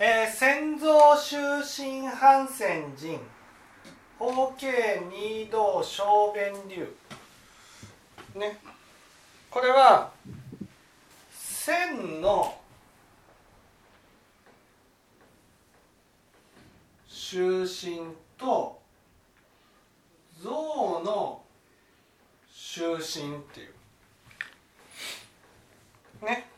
えー、先蔵終身反戦人法形二道小弁流。ね。これは線の終身と像の終身っていう。ね。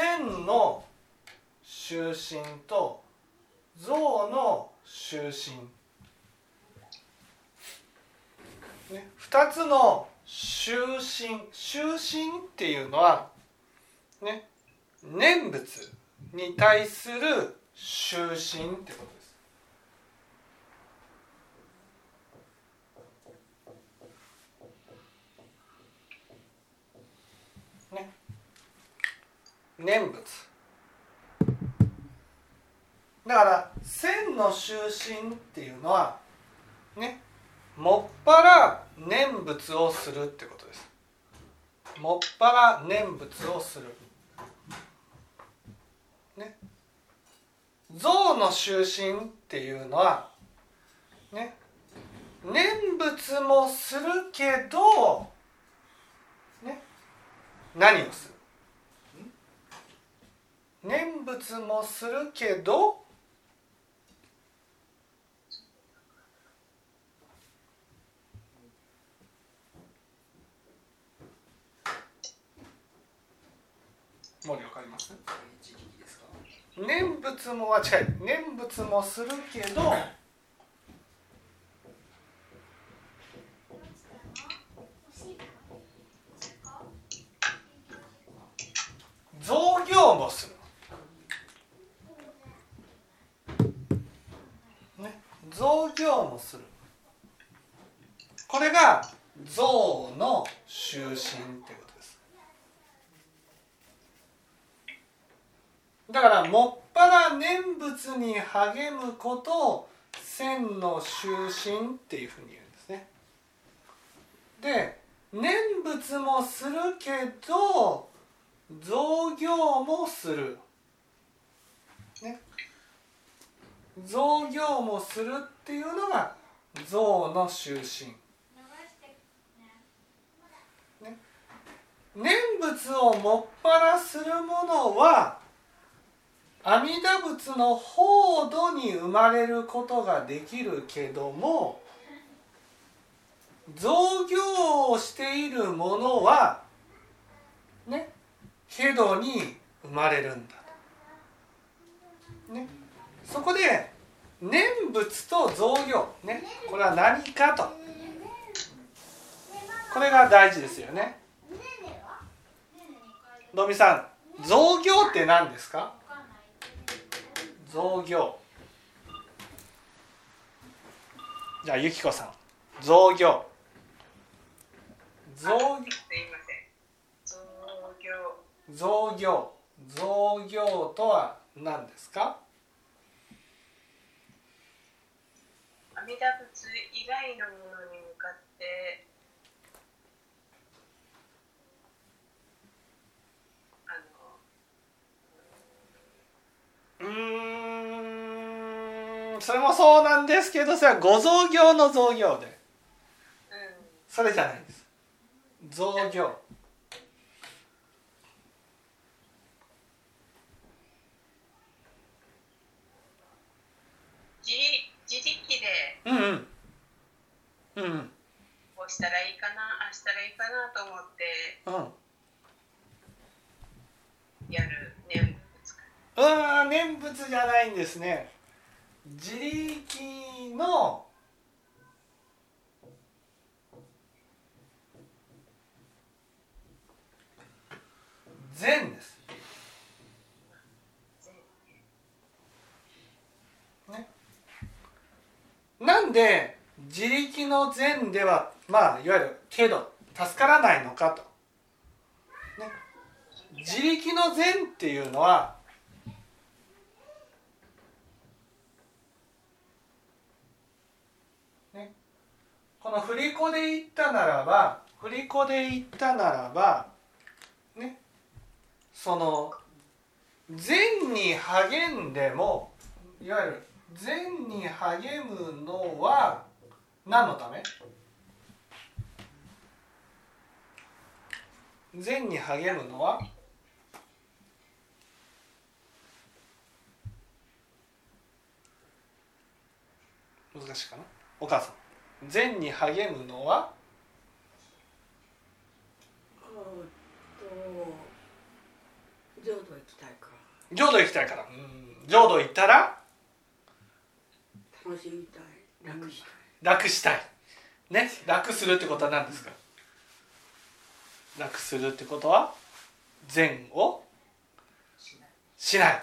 線の終身と像の終身、ね、2つの終身終身っていうのはね念仏に対する終身ってことです。ね、念仏。だから千の終身っていうのはねもっぱら念仏をするってことです。もっぱら念仏をする。ね。像の終身っていうのはね。念仏もするけどね。何をする？念仏もするけど森わかります？念仏もは違う。念仏もするけど造業もする、ね、造業もする。これが造の終身ってことです。だからもっぱら念仏に励むことを千の終身っていうふうに言うんですね。で念仏もするけど造業もする、ね、造業もするっていうのが造の終身、ね、念仏をもっぱらするものは阿弥陀仏の法度に生まれることができるけども造業をしているものはねけどに生まれるんだと。ね、そこで念仏と造業、ね、これは何かと。これが大事ですよね。のみさん造業って何ですか？造業。じゃあゆきこさん造業。造造業。造業とは何ですか？阿弥陀仏以外のものに向かってうーんそれもそうなんですけどそれはご造業の造業で、それじゃないです。造業自自力でうんうんうんこうしたらいいかなああしたらいいかなと思ってうんやる念仏かうわー念仏じゃないんですね。自力の善です。ね。なんで自力の善ではまあいわゆるけど助からないのかと、ね、自力の善っていうのはこの振り子で言ったならば振り子で言ったならばねその善に励んでもいわゆる善に励むのは何のため？善に励むのは？難しいかな？お母さん。善に励むのは？浄土行きたいから。浄土行きたいから。うん。浄土行ったら？楽しみたい。楽したい。楽したい。ね？楽するってことは何ですか？楽するってことは？善を？しない。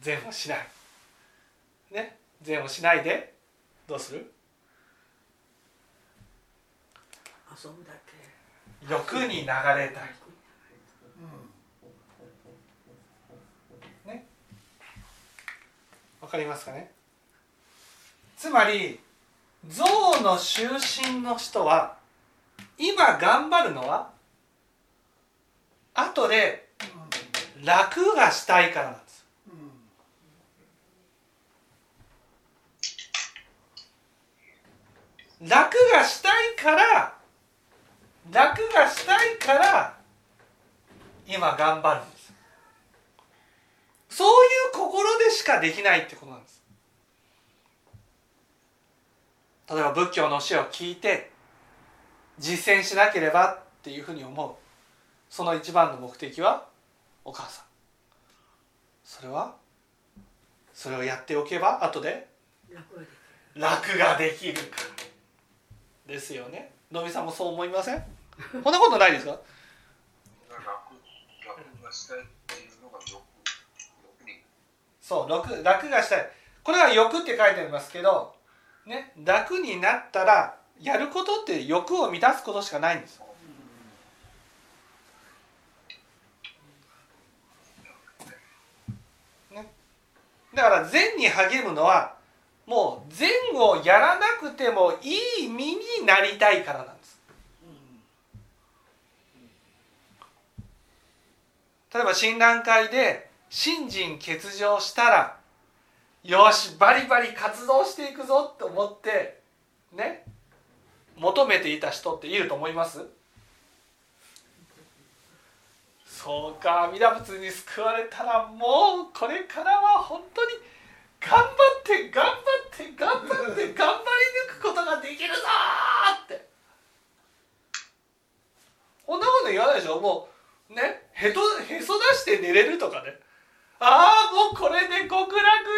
善をしない。ね？善をしないでどうする？遊ぶだけ。欲に流れたい。わかりますかね？つまり象の就寝の人は今頑張るのは後で楽がしたいからなんです楽がしたいから楽がしたいから今頑張るんです。そういう心でしかできないってことなんです。例えば仏教の教えを聞いて実践しなければっていうふうに思う。その一番の目的はお母さん。それはそれをやっておけば後で楽がで楽ができるからですよね。のみさんもそう思いません？こんなことないですか？楽楽がしたいっていうのが欲。欲にそう楽楽がしたい。これは欲って書いてありますけどね楽になったらやることって欲を満たすことしかないんです。よね。だから善に励むのはもう善をやらなくてもいい身になりたいからなんです。例えば診断会で信心欠如したらよしバリバリ活動していくぞって思ってね求めていた人っていると思います？そうか阿弥陀仏に救われたらもうこれからは本当に頑張って頑張って頑張って 頑張り抜くことができるぞーって。こんなこと言わないでしょ？もうねへとへそ出して寝れるとかね。ああもうこれで極楽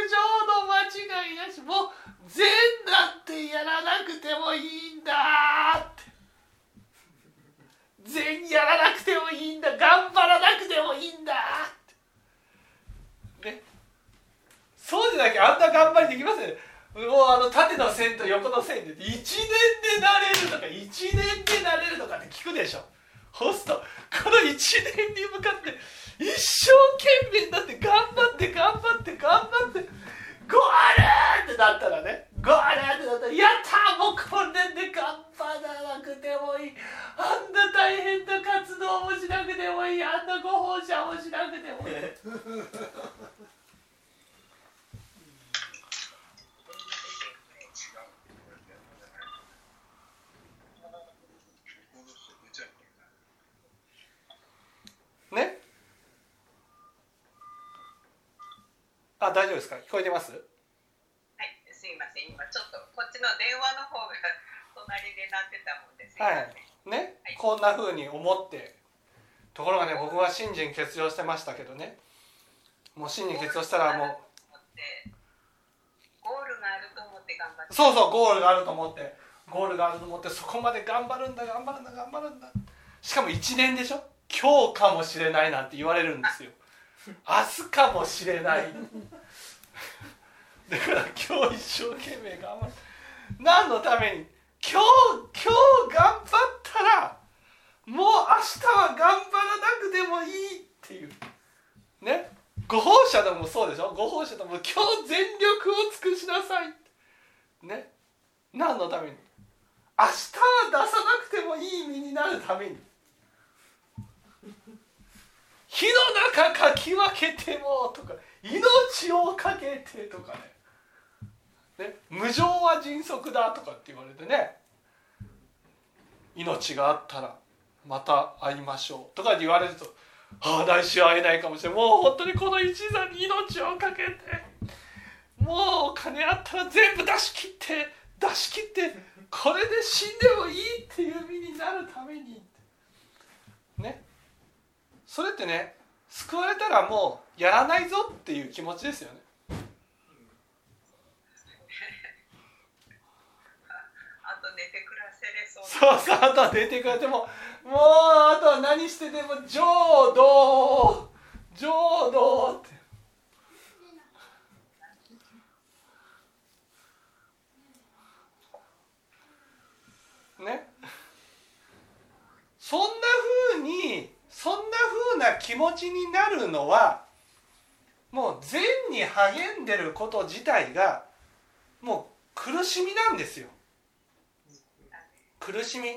浄土間違いなし。もう善だってやらなくてもいいんだーって。善やらなくてもいいんだ。頑張らなくてもいいんだって。ねそうでなきゃあんな頑張りできません。もうあの縦の線と横の線で1年でなれるとか1年でなれるとかって聞くでしょ。そうすとこの1年に向かって一生懸命だって頑張って頑張って頑張ってゴールってなったらねゴールってなったらやったもうこれで頑張らなくてもいい。あんな大変な活動もしなくてもいい。あんなご奉仕もしなくてもいいねあ大丈夫ですか？聞こえてます？はい、すいません。今ちょっとこっちの電話の方が隣で鳴ってたもんです。い。まは。い。ねこんな風に思って。ところがね僕は信心欠如してましたけどね。もう信心欠如したらもうゴールがあると思って頑張って。そうそうゴールがあると思って。ゴールがあると思ってそこまで頑張るんだ頑張るんだ頑張るんだ。しかも1年でしょ？今日かもしれないなんて言われるんですよ明日かもしれない。だから今日一生懸命頑張る何のために？今日今日頑張ったらもう明日は頑張らなくてもいいっていう。ね？ご奉者でもそうでしょ？ご奉者でも今日全力を尽くしなさい。ね？何のために？明日は出さなくてもいい身になるために。火の中かき分けてもとか命をかけてとかね。ね無情は迅速だとかって言われてね。命があったらまた会いましょうとか言われるとああ来週会えないかもしれない。もう本当にこの一座に命をかけてもうお金あったら全部出し切って出し切ってこれで死んでもいいっていう身になるためにね。それってね救われたらもうやらないぞっていう気持ちですよね。あと寝て暮らせれそう。そうそうあとは出てくれてももうあとは何してでも浄土浄土って。ね。そんなふうにそんなふうな気持ちになるのはもう善に励んでること自体がもう苦しみなんですよ。苦しみ。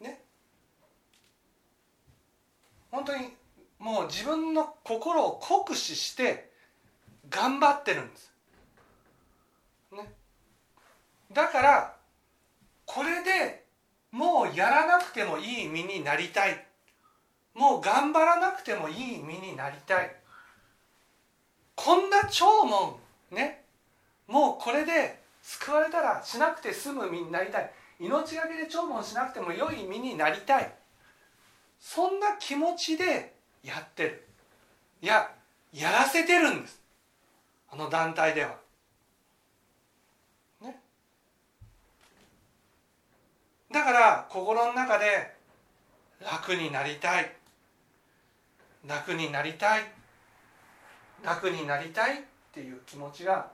ね。本当にもう自分の心を酷使して頑張ってるんです、ね、だからこれでもうやらなくてもいい身になりたい。もう頑張らなくてもいい身になりたい。こんな長文ね。もうこれで救われたらしなくて済む身になりたい。命がけで長文しなくても良い身になりたい。そんな気持ちでやってる。いややらせてるんです。あの団体では。ね。だから心の中で楽になりたい。楽になりたい。楽になりたいっていう気持ちが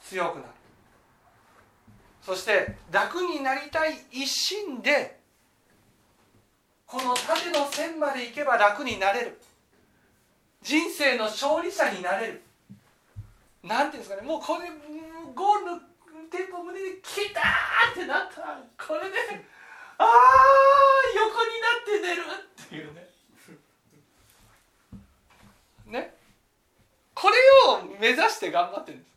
強くなる。そして楽になりたい一心でこの縦の線まで行けば楽になれる。人生の勝利者になれる。なんていうんですかね。もうこれゴールのテンポ胸でキターってなったらこれでああ横になって寝るっていうね。これを目指して頑張ってるんです。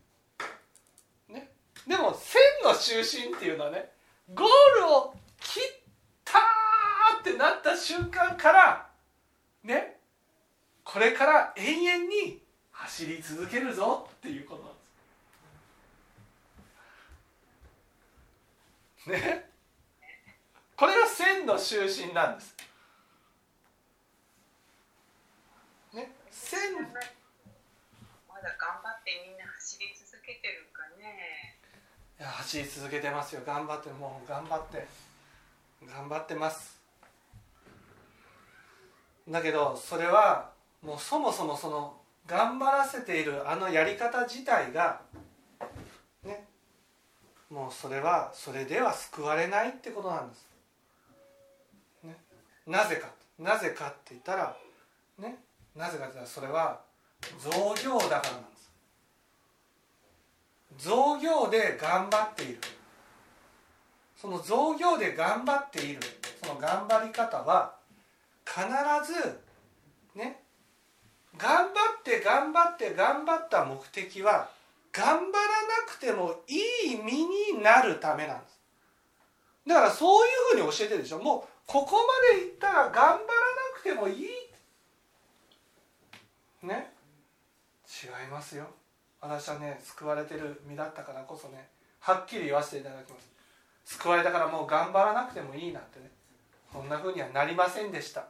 ね。でも線の中心っていうのはねゴールを切ったーってなった瞬間からね。これから永遠に走り続けるぞっていうことなんです。ね。これが線の中心なんです。ね。線まだ頑張ってみんな走り続けてるかね。いや走り続けてますよ。頑張ってもう頑張って。頑張ってます。だけどそれはもうそもそもその頑張らせているあのやり方自体がね。もうそれはそれでは救われないってことなんです、ね、なぜか。なぜかって言ったらね。なぜかって言ったらそれは造業だからなんです。造業で頑張っている。その造業で頑張っている。その頑張り方は必ずね頑張って頑張って頑張った目的は頑張らなくてもいい身になるためなんです。だからそういうふうに教えてるでしょ。もうここまでいったら頑張らなくてもいい。ね？違いますよ。私はね救われてる身だったからこそねはっきり言わせていただきます。救われたからもう頑張らなくてもいいなんてねそんなふうにはなりませんでした。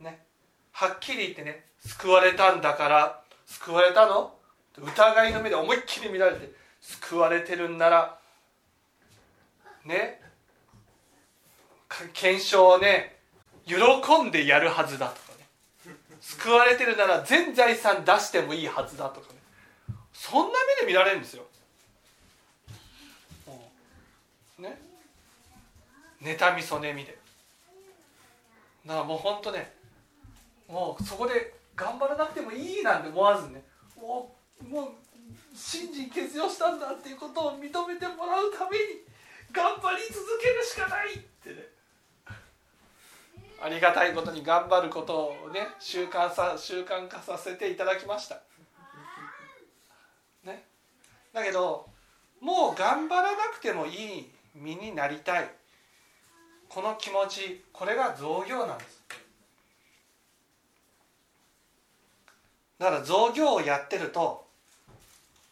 ね。はっきり言ってね救われたんだから救われたの？疑いの目で思いっきり見られて救われてるんならね。検証をね喜んでやるはずだとかね。救われてるなら全財産出してもいいはずだとかね。そんな目で見られるんですよ。ね。妬みそねみで。だからもうほんとねもうそこで頑張らなくてもいいなんて思わずねもうもう信心欠如したんだっていうことを認めてもらうために頑張り続けるしかないってね。ありがたいことに頑張ることをね習慣さ習慣化させていただきました。だけどもう頑張らなくてもいい身になりたい。この気持ちこれが造業なんです。だから造業をやってると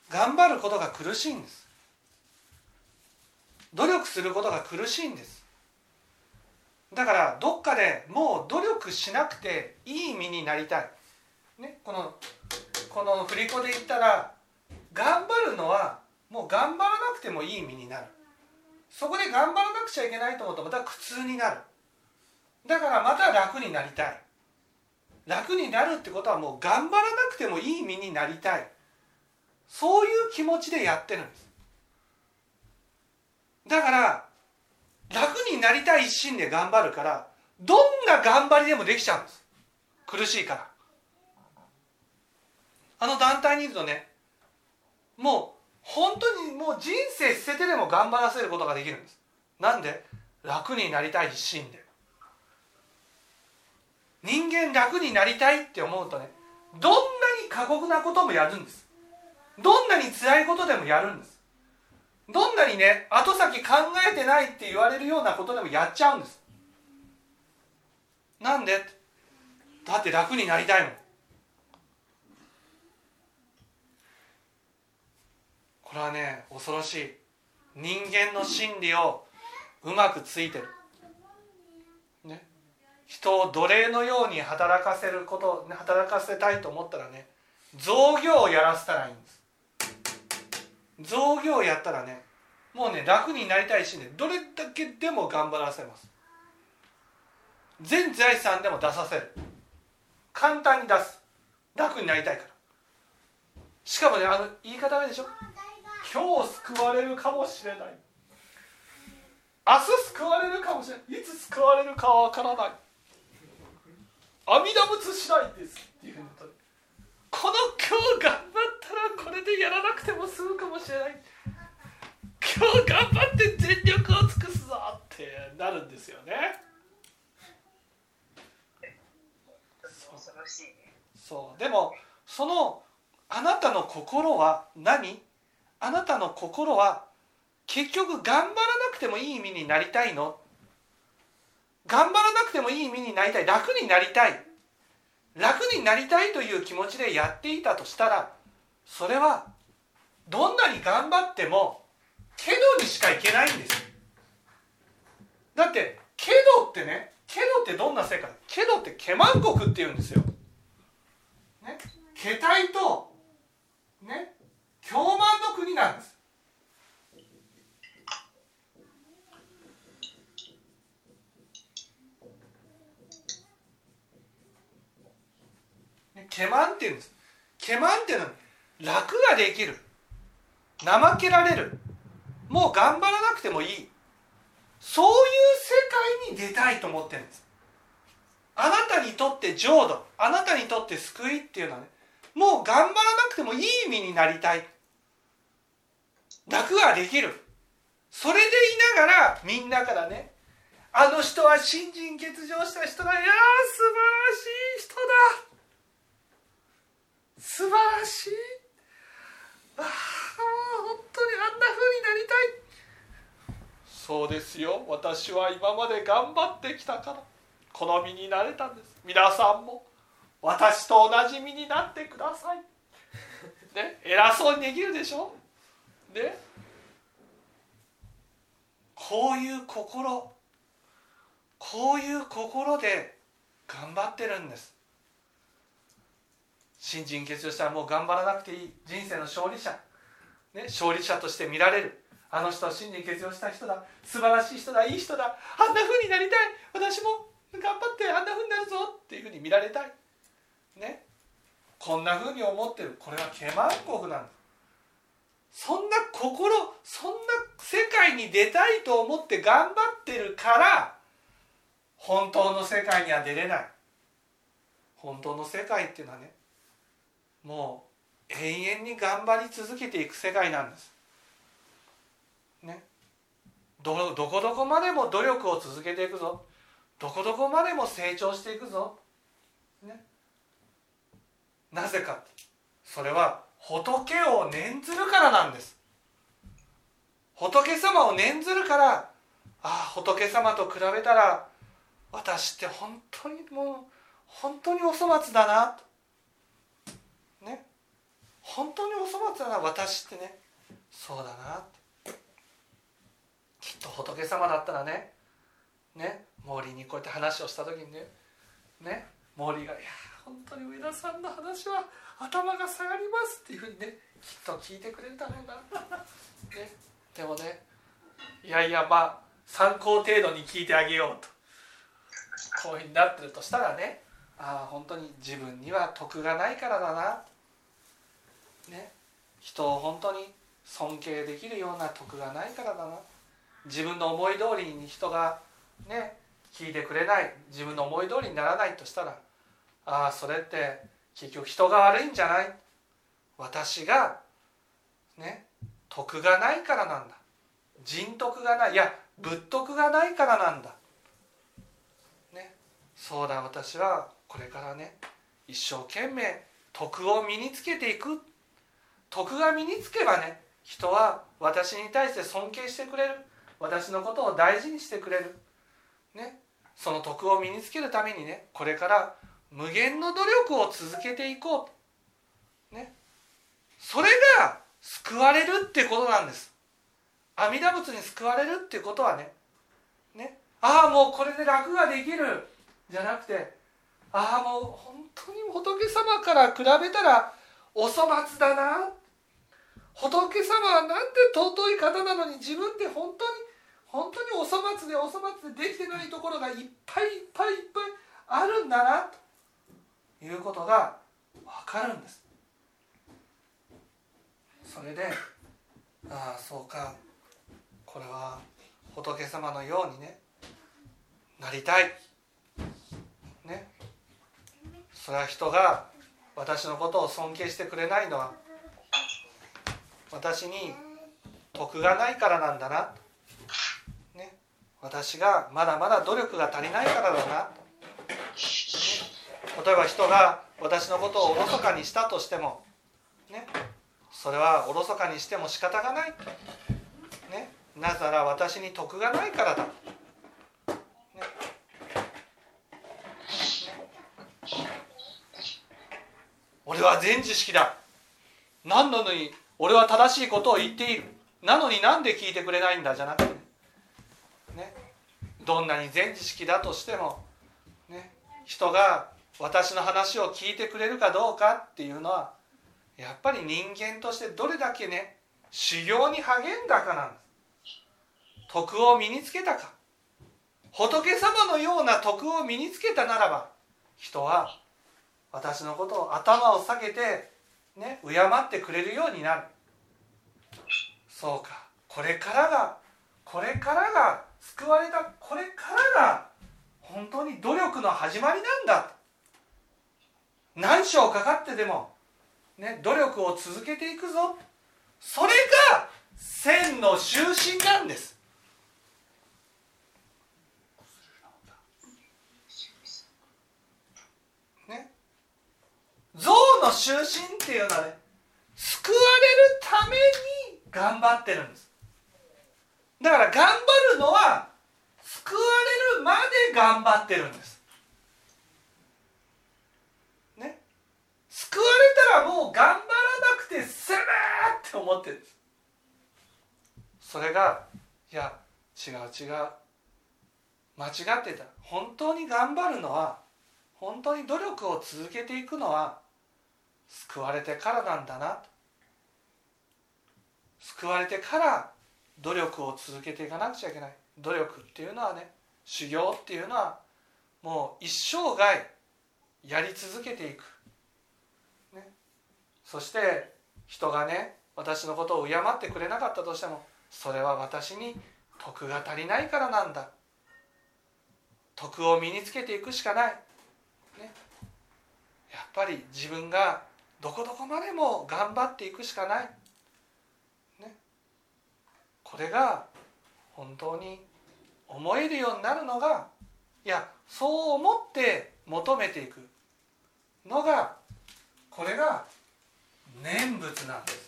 頑張ることが苦しいんです。努力することが苦しいんです。だからどっかでもう努力しなくていい身になりたい、ね、このこの振り子で言ったら頑張るのはもう頑張らなくてもいい身になる。そこで頑張らなくちゃいけないと思うとまた苦痛になる。だからまた楽になりたい。楽になるってことはもう頑張らなくてもいい身になりたい。そういう気持ちでやってるんです。だから楽になりたい一心で頑張るからどんな頑張りでもできちゃうんです。苦しいから。あの団体にいるとねもう本当にもう人生捨ててでも頑張らせることができるんです。なんで？楽になりたい一心で。人間楽になりたいって思うとねどんなに過酷なこともやるんです。どんなに辛いことでもやるんです。どんなにね後先考えてないって言われるようなことでもやっちゃうんです。なんで？だって楽になりたいもん。これはね恐ろしい。人間の心理をうまくついてる。ね。人を奴隷のように働かせること働かせたいと思ったらね造業をやらせたらいいんです。造業をやったらねもうね楽になりたいしねどれだけでも頑張らせます。全財産でも出させる。簡単に出す。楽になりたいから。しかもねあの言い方がでしょ？今日救われるかもしれない。明日救われるかもしれない。いつ救われるかはわからない。阿弥陀仏次第ですっていうことでこの今日頑張ったらこれでやらなくても済むかもしれない。今日頑張って全力を尽くすぞってなるんですよね。そう。でもそのあなたの心は何？あなたの心は結局頑張らなくてもいい意味になりたいの。頑張らなくてもいい意味になりたい。楽になりたい。楽になりたいという気持ちでやっていたとしたらそれはどんなに頑張ってもけどにしかいけないんです。だってけどってねけどってどんな世界けどってケマン国っていうんですよ。ね。ケタイとね。京満の国なんです。ケマンっていうんです。ケマンっていうのは楽ができる。怠けられる。もう頑張らなくてもいい。そういう世界に出たいと思ってるんです。あなたにとって浄土。あなたにとって救いっていうのはねもう頑張らなくてもいい意味になりたい。楽ができる。それでいながらみんなからねあの人は信心欠如した人だ。いやー素晴らしい人だ。素晴らしい。ああもう本当にあんな風になりたい。そうですよ。私は今まで頑張ってきたから。この身になれたんです。皆さんも。私と同じ身になってください。ね偉そうにできるでしょ。ねこういう心こういう心で頑張ってるんです。新人欠如したらもう頑張らなくていい人生の勝利者、ね、勝利者として見られる。あの人は新人欠如した人だ。素晴らしい人だ。いい人だ。あんな風になりたい。私も頑張ってあんな風になるぞっていう風に見られたい。ね。こんな風に思ってる。これはケマン国なんです。そんな心そんな世界に出たいと思って頑張ってるから本当の世界には出れない。本当の世界っていうのはねもう永遠に頑張り続けていく世界なんです。ね。どどこどこまでも努力を続けていくぞ。どこどこまでも成長していくぞ、ね、なぜか。それは仏を念ずるからなんです。仏様を念ずるからああ仏様と比べたら私って本当にもう本当にお粗末だなと。ね。本当にお粗末だな私ってね。そうだなきっと仏様だったらね。ね。毛利にこうやって話をした時にね。ね。毛利が「いや本当に上田さんの話は頭が下がります」っていうふうにねきっと聞いてくれたろうな、ね、でもねいやいやまあ参考程度に聞いてあげようと。こういうふうになってるとしたらねああ本当に自分には徳がないからだな。ね。人を本当に尊敬できるような徳がないからだな。自分の思い通りに人がね聞いてくれない。自分の思い通りにならないとしたらああそれって結局人が悪いんじゃない？私がね徳がないからなんだ。人徳がない。いや仏徳がないからなんだ。ね。そうだ私はこれからね一生懸命徳を身につけていく。徳が身につけばね人は私に対して尊敬してくれる。私のことを大事にしてくれる。ね。その徳を身につけるためにねこれから無限の努力を続けていこう。ね。それが救われるってことなんです。阿弥陀仏に救われるってことはね。ね。ああもうこれで楽ができる。じゃなくてああもう本当に仏様から比べたらお粗末だな。仏様はなんて尊い方なのに自分で本当に本当にお粗末でお粗末でできてないところがいっぱいいっぱいいっぱいあるんだな。ということが分かるんです。それでああそうか。これは仏様のようにねなりたい。ね。それは人が私のことを尊敬してくれないのは私に徳がないからなんだな、ね、私がまだまだ努力が足りないからだな、ね、例えば人が私のことをおろそかにしたとしても、ね、それはおろそかにしても仕方がない、ね、なぜなら私に徳がないからだ、ね、俺は全知識だ。何なのに俺は正しいことを言っている。なのになんで聞いてくれないんだじゃなくて。ね。どんなに全知識だとしてもね。人が私の話を聞いてくれるかどうかっていうのはやっぱり人間としてどれだけね修行に励んだかなんです。徳を身につけたか。仏様のような徳を身につけたならば人は私のことを頭を下げてね敬ってくれるようになる。そうか。これからがこれからが救われたこれからが本当に努力の始まりなんだ。何章かかってでも、ね、努力を続けていくぞ。それが千の終身なんです。ね。象の終身っていうのはね救われるために頑張ってるんです。だから頑張るのは救われるまで頑張ってるんですね救われたらもう頑張らなくて済むって思ってるんですそれがいや違う違う間違ってた本当に頑張るのは本当に努力を続けていくのは救われてからなんだな救われてから努力を続けていかなくちゃいけない。努力っていうのはね修行っていうのはもう一生涯やり続けていく、そして人がね私のことを敬ってくれなかったとしてもそれは私に徳が足りないからなんだ。徳を身につけていくしかない、ね、やっぱり自分がどこどこまでも頑張っていくしかない、ね、これが本当に思えるようになるのがいやそう思って求めていくのがこれが念仏なんです。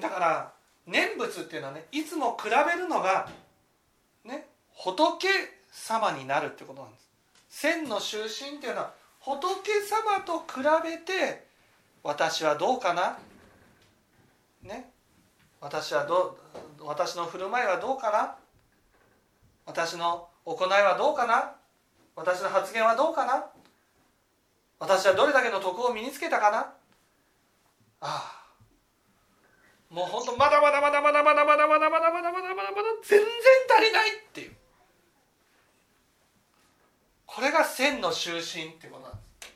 だから念仏っていうのはねいつも比べるのがね仏様になるってことなんです。千の終身っていうのは仏様と比べて私はどうかな？ね？私はどう私の振る舞いはどうかな？私の行いはどうかな？私の発言はどうかな？私はどれだけの徳を身につけたかな？ああ。もう本当まだまだまだまだまだまだまだまだまだまだまだまだ全然足りないっていう。これが千の終身っていうことなんです。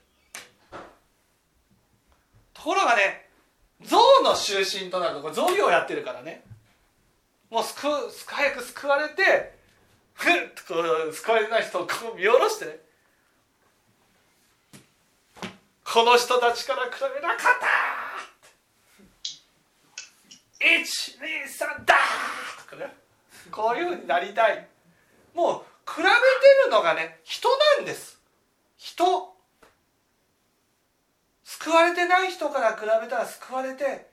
ところがね象の終身となるとこれ象業をやってるからね。もう救う早く救われてふっとこう救われない人をこう見下ろしてね。この人たちから比べなかった123だーとかね。こういうふうになりたい。もう比べてるのがね人なんです。人。救われてない人から比べたら救われて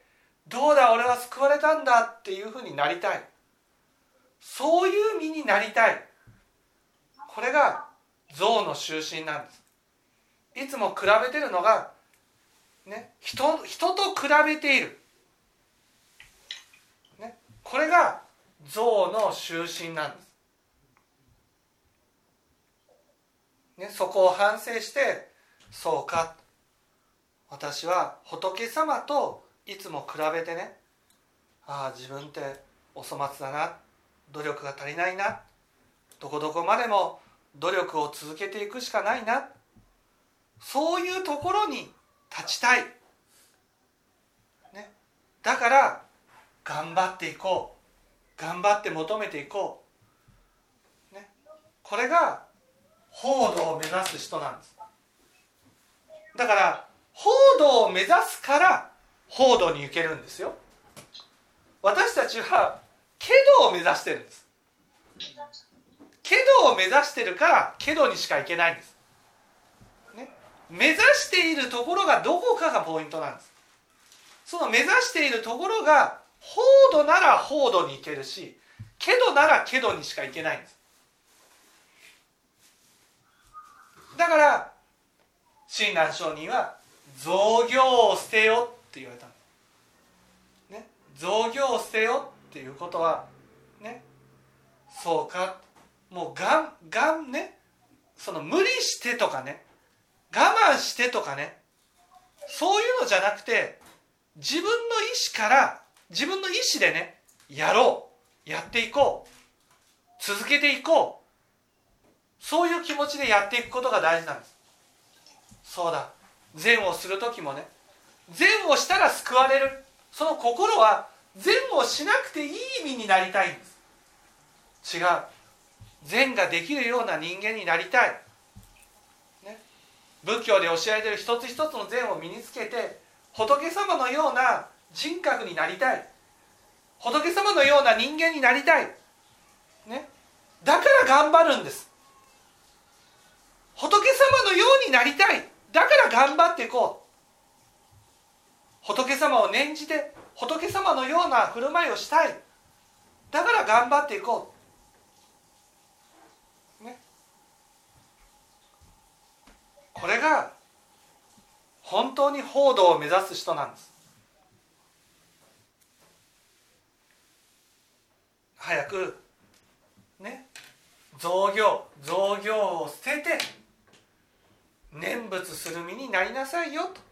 どうだ俺は救われたんだっていうふうになりたい。そういう身になりたい。これが象の中心なんです。いつも比べてるのが、ね、人人と比べている、ね、これが象の中心なんです、ね、そこを反省してそうか。私は仏様といつも比べてね。ああ自分ってお粗末だな。努力が足りないな。どこどこまでも努力を続けていくしかないな。そういうところに立ちたい、ね、だから頑張っていこう。頑張って求めていこう、ね、これが報道を目指す人なんです。だから報道を目指すから報道に行けるんですよ。私たちはけどを目指してるんです。けどを目指してるからけどにしか行けないんです、ね、目指しているところがどこかがポイントなんです。その目指しているところが報道なら報道に行けるしけどならけどにしか行けないんです。だから親鸞上人は造業を捨てよって言われたの。ね。造業を捨てよ。っていうことはねそうかもうがんがんねその無理してとかね我慢してとかねそういうのじゃなくて自分の意思から自分の意思でねやろうやっていこう続けていこうそういう気持ちでやっていくことが大事なんです。そうだ。善をする時もね善をしたら救われる。その心は善をしなくていい意味になりたいんです。違う。善ができるような人間になりたい、ね、仏教で教えている一つ一つの善を身につけて仏様のような人格になりたい。仏様のような人間になりたい、ね、だから頑張るんです。仏様のようになりたい。だから頑張っていこう。仏様を念じて仏様のような振る舞いをしたい。だから頑張っていこう。ね。これが本当に報道を目指す人なんです。早くね。造業造業を捨てて念仏する身になりなさいよと。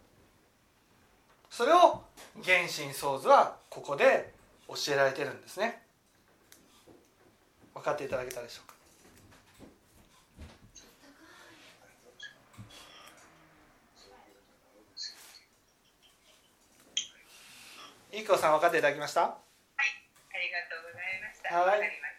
それを原神創図はここで教えられてるんですね。分かっていただけたでしょうか？いい子さん分かっていただきました？はい、ありがとうございました。はい